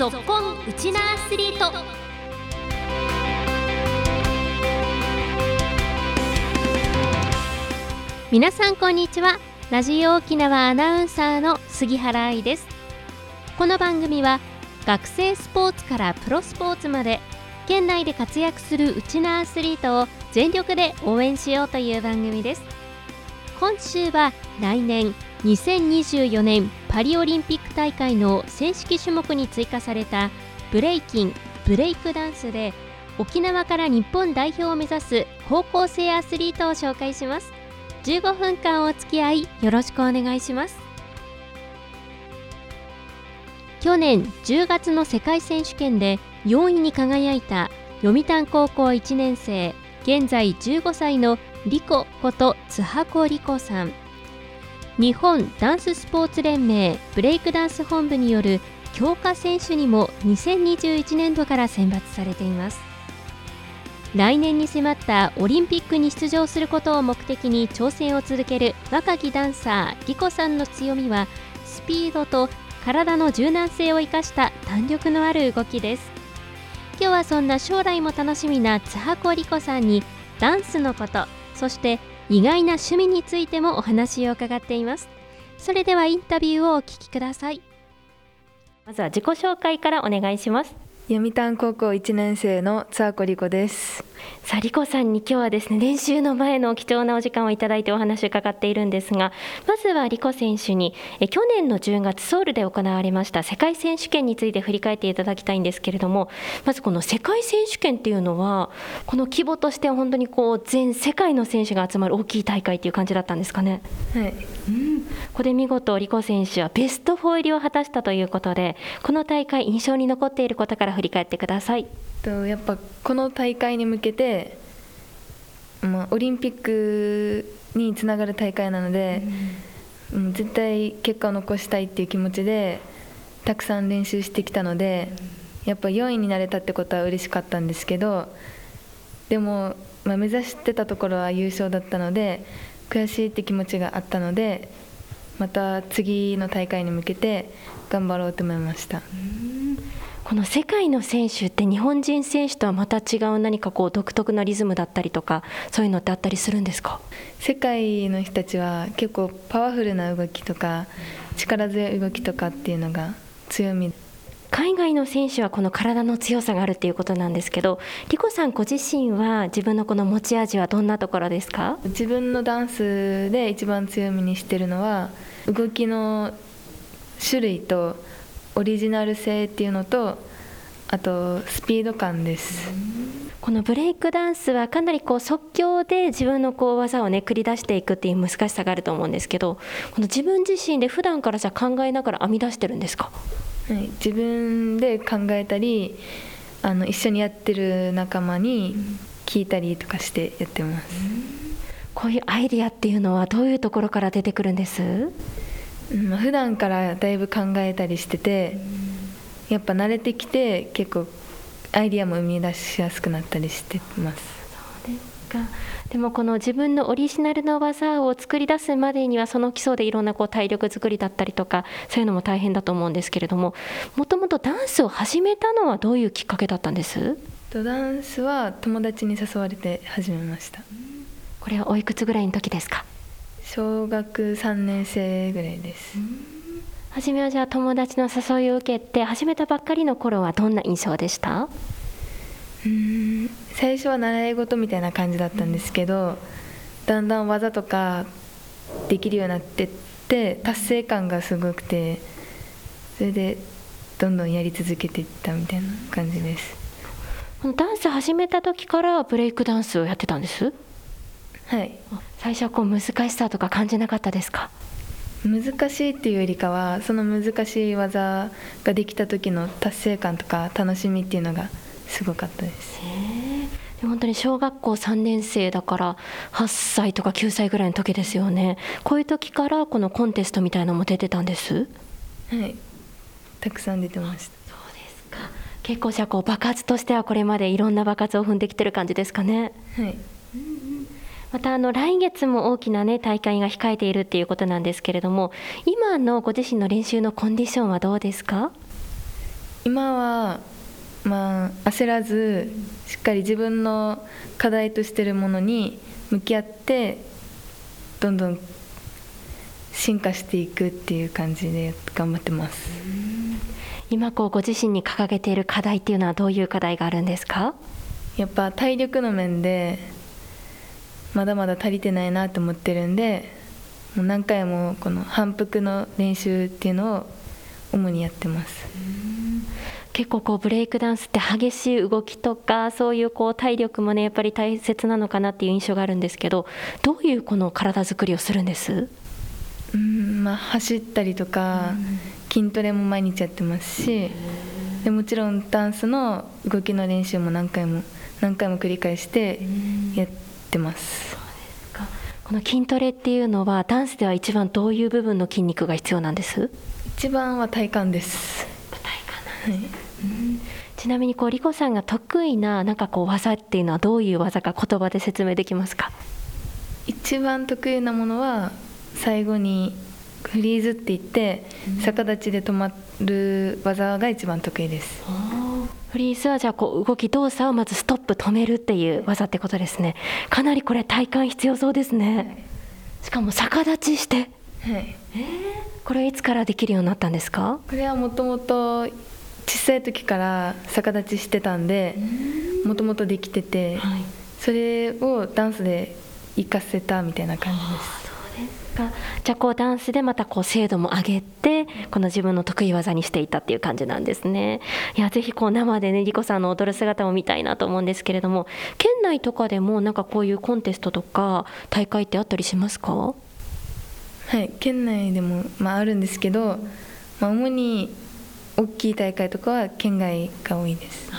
ぞっこんウチナアスリート。皆さんこんにちは。ラジオ沖縄アナウンサーの杉原愛です。この番組は学生スポーツからプロスポーツまで県内で活躍するウチナアスリートを全力で応援しようという番組です。今週は来年2024年パリオリンピック大会の正式種目に追加されたブレイキンブレイクダンスで沖縄から日本代表を目指す高校生アスリートを紹介します。15分間お付き合いよろしくお願いします。去年10月の世界選手権で4位に輝いた読谷高校1年生現在15歳のリコこと津箱リコさん。日本ダンススポーツ連盟ブレイクダンス本部による強化選手にも2021年度から選抜されています。来年に迫ったオリンピックに出場することを目的に挑戦を続ける若きダンサーリコさんの強みはスピードと体の柔軟性を生かした弾力のある動きです。今日はそんな将来も楽しみな津箱リコさんにダンスのことそして意外な趣味についてもお話を伺っています。それではインタビューをお聞きください。まずは自己紹介からお願いします。読谷高校1年生の津和子理子です。さあリコさんに今日はですね練習の前の貴重なお時間をいただいてお話を伺っているんですがまずはリコ選手にえ去年の10月ソウルで行われました世界選手権について振り返っていただきたいんですけれどもまずこの世界選手権っていうのはこの規模としては本当にこう全世界の選手が集まる大きい大会っていう感じだったんですかね？はい、うん、ここで見事リコ選手はベスト4入りを果たしたということでこの大会印象に残っていることから振り返ってください。とやっぱこの大会に向けて、まあ、オリンピックにつながる大会なので、うん、絶対結果を残したいっていう気持ちでたくさん練習してきたので、やっぱ4位になれたってことは嬉しかったんですけどでも、まあ、目指してたところは優勝だったので悔しいって気持ちがあったのでまた次の大会に向けて頑張ろうと思いました。この世界の選手って日本人選手とはまた違う何かこう独特なリズムだったりとかそういうのってあったりするんですか？世界の人たちは結構パワフルな動きとか力強い動きとかっていうのが強み。海外の選手はこの体の強さがあるっていうことなんですけどリコさんご自身は自分のこの持ち味はどんなところですか？自分のダンスで一番強みにしてるのは動きの種類とオリジナル性っていうのとあとスピード感です。このブレイクダンスはかなりこう即興で自分のこう技をね繰り出していくっていう難しさがあると思うんですけどこの自分自身で普段からじゃ考えながら編み出してるんですか、はい、自分で考えたりあの一緒にやってる仲間に聞いたりとかしてやってます、こういうアイディアっていうのはどういうところから出てくるんです？うん、普段からだいぶ考えたりしててやっぱ慣れてきて結構アイディアも生み出しやすくなったりしてます。そうですか。でもこの自分のオリジナルの技を作り出すまでにはその基礎でいろんなこう体力作りだったりとかそういうのも大変だと思うんですけれどももともとダンスを始めたのはどういうきっかけだったんです？ダンスは友達に誘われて始めました。これはおいくつぐらいの時ですか？小学3年生ぐらいです。初めはじゃあ友達の誘いを受けて始めたばっかりの頃はどんな印象でした？うん最初は習い事みたいな感じだったんですけどだんだん技とかできるようになってって達成感がすごくてそれでどんどんやり続けていったみたいな感じです。ダンス始めた時からブレイクダンスをやってたんです？はい。最初はこう難しさとか感じなかったですか？難しいっていうよりかはその難しい技ができた時の達成感とか楽しみっていうのがすごかったです。本当に小学校3年生だから8歳とか9歳ぐらいの時ですよね。こういう時からこのコンテストみたいなのも出てたんです？はい。たくさん出てました。そうですか。結構じゃあこう爆発としてはこれまでいろんな爆発を踏んできてる感じですかね？はいまたあの来月も大きな、ね、大会が控えているっていうことなんですけれども今のご自身の練習のコンディションはどうですか？今はまあ焦らずしっかり自分の課題としてるものに向き合ってどんどん進化していくっていう感じで頑張ってます。今こうご自身に掲げている課題っていうのはどういう課題があるんですか？やっぱ体力の面でまだまだ足りてないなと思ってるんでもう何回もこの反復の練習っていうのを主にやってます。結構こうブレイクダンスって激しい動きとかそういうこう体力もねやっぱり大切なのかなっていう印象があるんですけどどういうこの体作りをするんです？うんまあ走ったりとか筋トレも毎日やってますしでもちろんダンスの動きの練習も何回も何回も繰り返してやってます。この筋トレっていうのはダンスでは一番どういう部分の筋肉が必要なんです？一番は体幹です。体幹なんです、はい。ちなみにこうリコさんが得意ななんかこう技っていうのはどういう技か言葉で説明できますか？一番得意なものは最後にフリーズって言って逆立ちで止まる技が一番得意ですフリーズはじゃあこう動き動作をまずストップ止めるっていう技ってことですね。かなりこれ体幹必要そうですね。しかも逆立ちして。はい。えー、これいつからできるようになったんですか？これはもともと小さい時から逆立ちしてたんでもともとできてて、はい、それをダンスで活かせたみたいな感じですじゃあこうダンスでまたこう精度も上げてこの自分の得意技にしていたっていう感じなんですね。いやぜひこう生でねリコさんの踊る姿を見たいなと思うんですけれども県内とかでもなんかこういうコンテストとか大会ってあったりしますか？はい県内でも、まあ、あるんですけど、まあ、主に大きい大会とかは県外が多いです。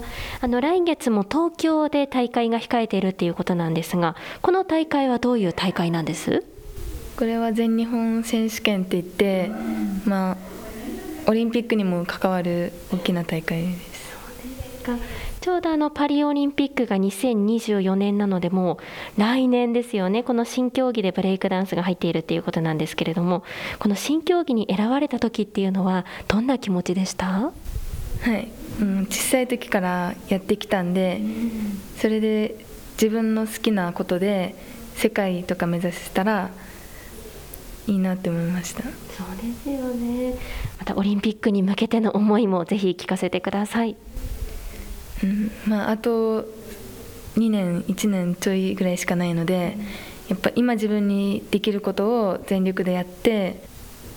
かあの来月も東京で大会が控えているっていうことなんですがこの大会はどういう大会なんです？これは全日本選手権って言って、まあ、オリンピックにも関わる大きな大会です。ちょうどあのパリオリンピックが2024年なのでもう来年ですよね。この新競技でブレイクダンスが入っているっていうことなんですけれどもこの新競技に選ばれた時っていうのはどんな気持ちでした？はい、うん、小さい時からやってきたんで、それで自分の好きなことで世界とか目指したらいいなって思いました。そうですよね。またオリンピックに向けての思いもぜひ聞かせてください。うんまあ、あと2年1年ちょいぐらいしかないのでやっぱ今自分にできることを全力でやって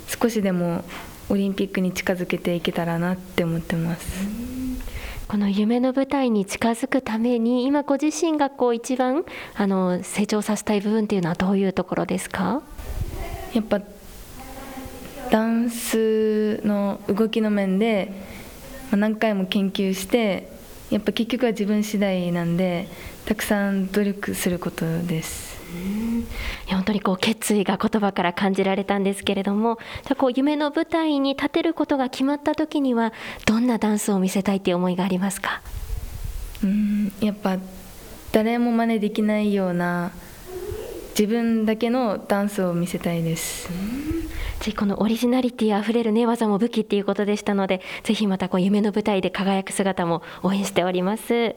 少しでもオリンピックに近づけていけたらなって思ってます。この夢の舞台に近づくために今ご自身がこう一番あの成長させたい部分っていうのはどういうところですか？やっぱダンスの動きの面で何回も研究してやっぱ結局は自分次第なんでたくさん努力することです。本当にこう決意が言葉から感じられたんですけれどもじゃこう夢の舞台に立てることが決まった時にはどんなダンスを見せたいっていう思いがありますか？うんやっぱ誰も真似できないような自分だけのダンスを見せたいです。ぜひこのオリジナリティあふれるね技も武器っていうことでしたのでぜひまたこう夢の舞台で輝く姿も応援しております、え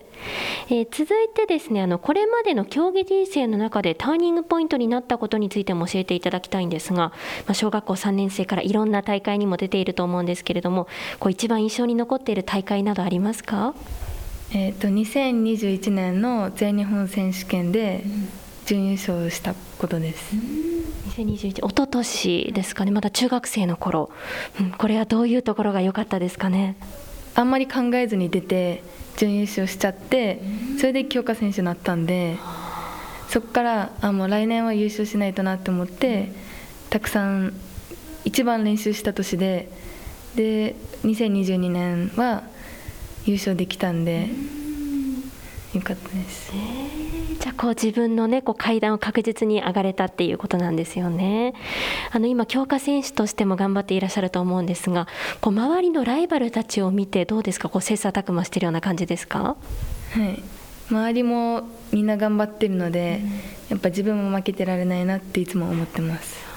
ー、続いてですねあのこれまでの競技人生の中でターニングポイントになったことについても教えていただきたいんですが、まあ、小学校3年生からいろんな大会にも出ていると思うんですけれどもこう一番印象に残っている大会などありますか？えーと、と2021年の全日本選手権で準優勝したことです。2021一昨年ですかね。まだ中学生の頃、うん、これはどういうところが良かったですかね？あんまり考えずに出て準優勝しちゃってそれで強化選手になったんでそこからあもう来年は優勝しないとなって思ってたくさん一番練習した年でで2022年は優勝できたんでよかったです。じゃあこう自分のねこう階段を確実に上がれたっていうことなんですよね。あの今強化選手としても頑張っていらっしゃると思うんですが、こう周りのライバルたちを見てどうですか？こう切磋琢磨してるような感じですか？はい。周りもみんな頑張ってるので、やっぱ自分も負けてられないなっていつも思ってます。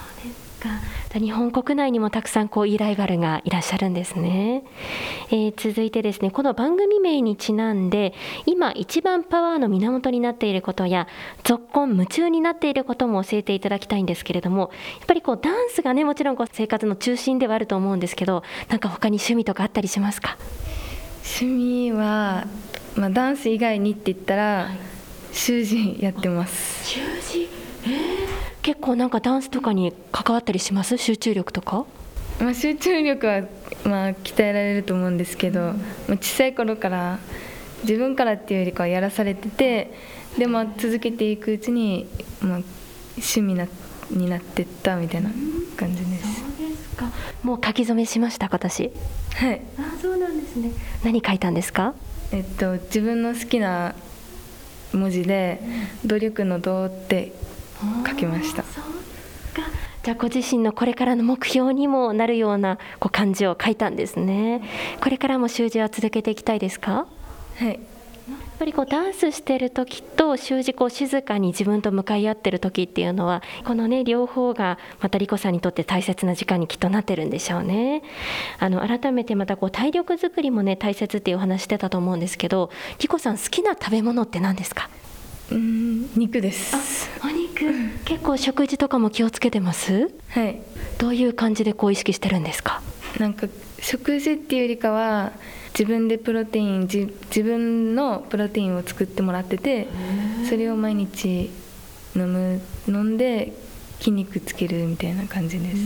日本国内にもたくさんこういいライバルがいらっしゃるんですね、えー、続いてですねこの番組名にちなんで今一番パワーの源になっていることや続婚夢中になっていることも教えていただきたいんですけれどもやっぱりこうダンスがねもちろんこう生活の中心ではあると思うんですけどなんか他に趣味とかあったりしますか？趣味は、まあ、ダンス以外にって言ったら、はい、習字やってます結構なんかダンスとかに関わったりします？集中力とか？まあ集中力はまあ鍛えられると思うんですけど、うん、小さい頃から自分からっていうよりかはやらされててでも続けていくうちに、まあ、趣味なになってったみたいな感じです。そうですか。もう書き初めしました今年はい。あそうなんですね。何書いたんですか？えっと自分の好きな文字で「努力の努」って書きました。じゃあご自身のこれからの目標にもなるようなこう漢字を書いたんですね。これからも習字は続けていきたいですか？はい。やっぱりこうダンスしてる時と習字こう静かに自分と向かい合ってる時っていうのはこのね両方がまたリコさんにとって大切な時間にきっとなってるんでしょうね。あの改めてまたこう体力づくりもね大切っていうお話してたと思うんですけどリコさん好きな食べ物って何ですか？うん。肉です。お肉、結構食事とかも気をつけてます？はい。どういう感じでこう意識してるんですか？なんか食事っていうよりかは自分でプロテイン自分のプロテインを作ってもらっててそれを毎日飲む飲んで筋肉つけるみたいな感じです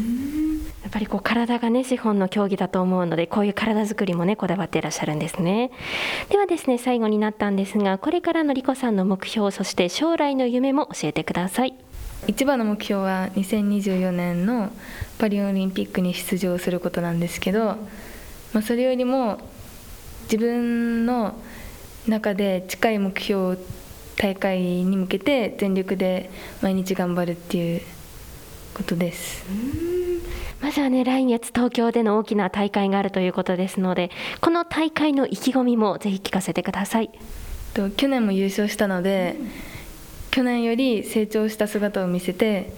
やっぱりこう体がね資本の競技だと思うのでこういう体づくりもねこだわっていらっしゃるんですねではですね最後になったんですがこれからのリコさんの目標そして将来の夢も教えてください一番の目標は2024年のパリオリンピックに出場することなんですけど、まあ、それよりも自分の中で近い目標大会に向けて全力で毎日頑張るっていうことです。まずはね来月東京での大きな大会があるということですのでこの大会の意気込みもぜひ聞かせてくださいと去年も優勝したので、うん、去年より成長した姿を見せて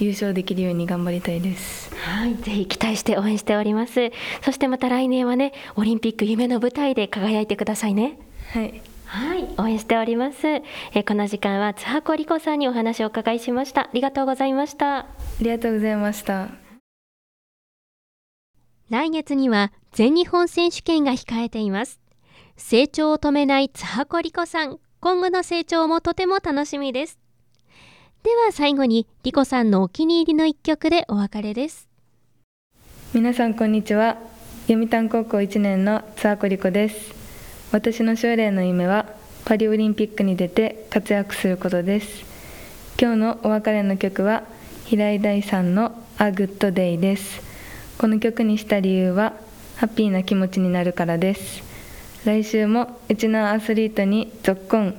優勝できるように頑張りたいですはいぜひ期待して応援しておりますそしてまた来年はねオリンピック夢の舞台で輝いてくださいねはいはい、応援しております。えこの時間は津波理子さんにお話をお伺いしました。ありがとうございました。ありがとうございました。来月には全日本選手権が控えています。成長を止めない津波子理子さん、今後の成長もとても楽しみです。では最後に理子さんのお気に入りの一曲でお別れです。皆さんこんにちは。読谷高校1年の津波子理子です。私の将来の夢はパリオリンピックに出て活躍することです。今日のお別れの曲は平井大さんの A Good Day です。この曲にした理由はハッピーな気持ちになるからです。来週もうちのアスリートにぞっこん